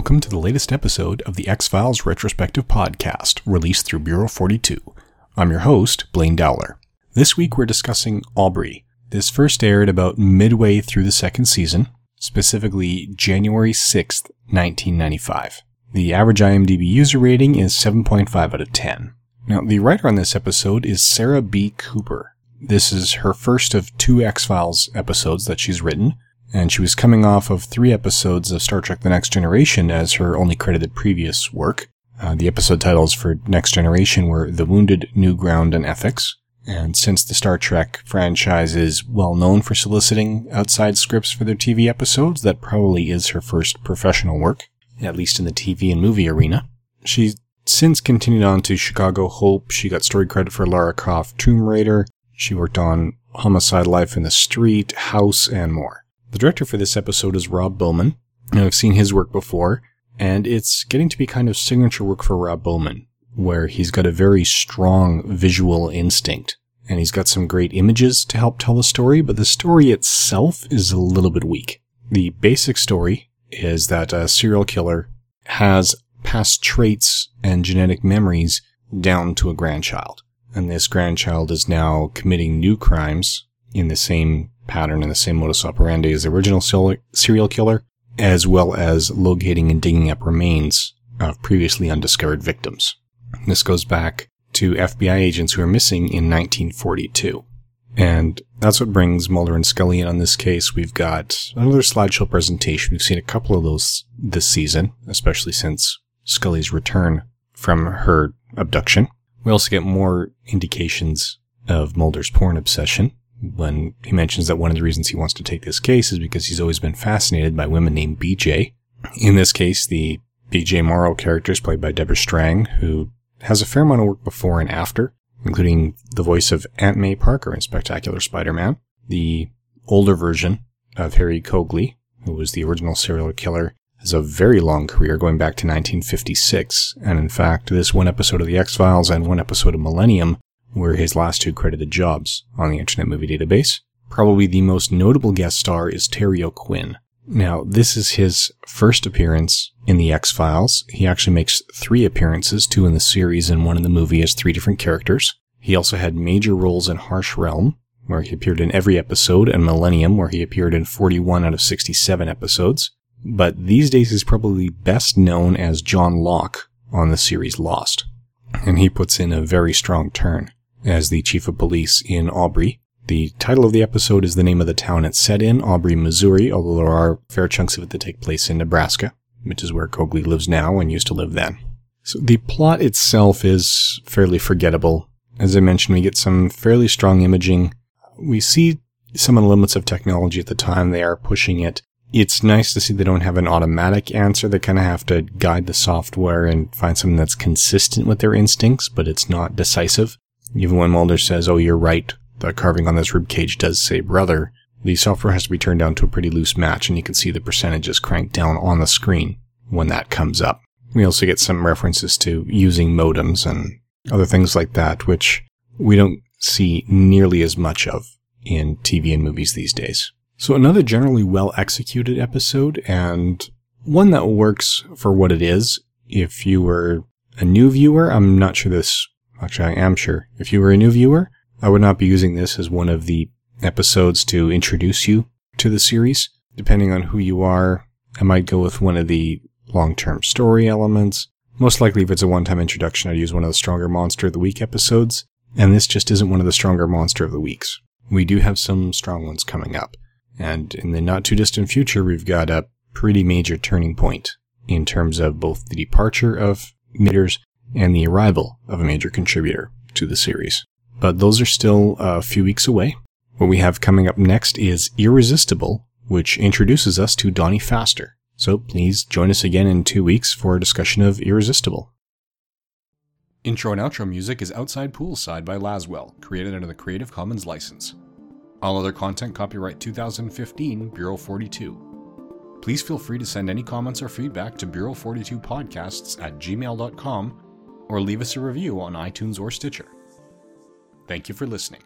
welcome to the latest episode of the X Files Retrospective Podcast, released through Bureau 42. I'm your host, Blaine Dowler. This week we're discussing Aubrey. This first aired about midway through the second season, specifically January 6th, 1995. The average IMDb user rating is 7.5 out of 10. Now, the writer on this episode is Sara B. Cooper. This is her first of two X Files episodes that she's written, and she was coming off of three episodes of Star Trek The Next Generation as her only credited previous work. Uh, the episode titles for Next Generation were The Wounded, New Ground, and Ethics. And since the Star Trek franchise is well known for soliciting outside scripts for their TV episodes, that probably is her first professional work, at least in the TV and movie arena. She's since continued on to Chicago Hope. She got story credit for Lara Croft Tomb Raider. She worked on Homicide Life in the Street, House, and more. The director for this episode is Rob Bowman. Now, I've seen his work before, and it's getting to be kind of signature work for Rob Bowman, where he's got a very strong visual instinct. And he's got some great images to help tell the story, but the story itself is a little bit weak. The basic story is that a serial killer has past traits and genetic memories down to a grandchild. And this grandchild is now committing new crimes in the same pattern and the same modus operandi as the original serial killer, as well as locating and digging up remains of previously undiscovered victims. This goes back to FBI agents who are missing in 1942. And that's what brings Mulder and Scully in on this case. We've got another slideshow presentation. We've seen a couple of those this season, especially since Scully's return from her abduction. We also get more indications of Mulder's porn obsession when he mentions that one of the reasons he wants to take this case is because he's always been fascinated by women named BJ. In this case, the BJ Morrow character is played by Deborah Strang, who has a fair amount of work before and after, including the voice of Aunt May Parker in Spectacular Spider-Man, the older version of Harry Cokely, who was the original serial killer, has a very long career going back to 1956, and in fact, this one episode of The X-Files and one episode of Millennium were his last two credited jobs on the Internet Movie Database. Probably the most notable guest star is Terry O'Quinn. Now, this is his first appearance in The X-Files. He actually makes three appearances, two in the series and one in the movie as three different characters. He also had major roles in Harsh Realm, where he appeared in every episode, and Millennium, where he appeared in 41 out of 67 episodes. But these days he's probably best known as John Locke on the series Lost. And he puts in a very strong turn as the chief of police in Aubrey. The title of the episode is the name of the town it's set in, Aubrey, Missouri, although there are fair chunks of it that take place in Nebraska, which is where Cokely lives now and used to live then. So the plot itself is fairly forgettable. As I mentioned, we get some fairly strong imaging. We see some of the limits of technology at the time. They are pushing it. It's nice to see they don't have an automatic answer. They kind of have to guide the software and find something that's consistent with their instincts, but it's not decisive. Even when Mulder says, oh, you're right, the carving on this rib cage does say brother, the software has to be turned down to a pretty loose match and you can see the percentages cranked down on the screen when that comes up. We also get some references to using modems and other things like that, which we don't see nearly as much of in TV and movies these days. So another generally well executed episode and one that works for what it is. If you were a new viewer, I'm not sure this Actually, I am sure. If you were a new viewer, I would not be using this as one of the episodes to introduce you to the series. Depending on who you are, I might go with one of the long-term story elements. Most likely, if it's a one-time introduction, I'd use one of the stronger Monster of the Week episodes. And this just isn't one of the stronger Monster of the Weeks. We do have some strong ones coming up. And in the not too distant future, we've got a pretty major turning point in terms of both the departure of Mitters and the arrival of a major contributor to the series. But those are still a few weeks away. What we have coming up next is Irresistible, which introduces us to Donnie Pfaster. So please join us again in two weeks for a discussion of Irresistible. Intro and outro music is Outside Poolside by Laswell, created under the Creative Commons license. All other content copyright 2015, Bureau 42. Please feel free to send any comments or feedback to Bureau42podcasts at gmail.com or leave us a review on iTunes or Stitcher. Thank you for listening.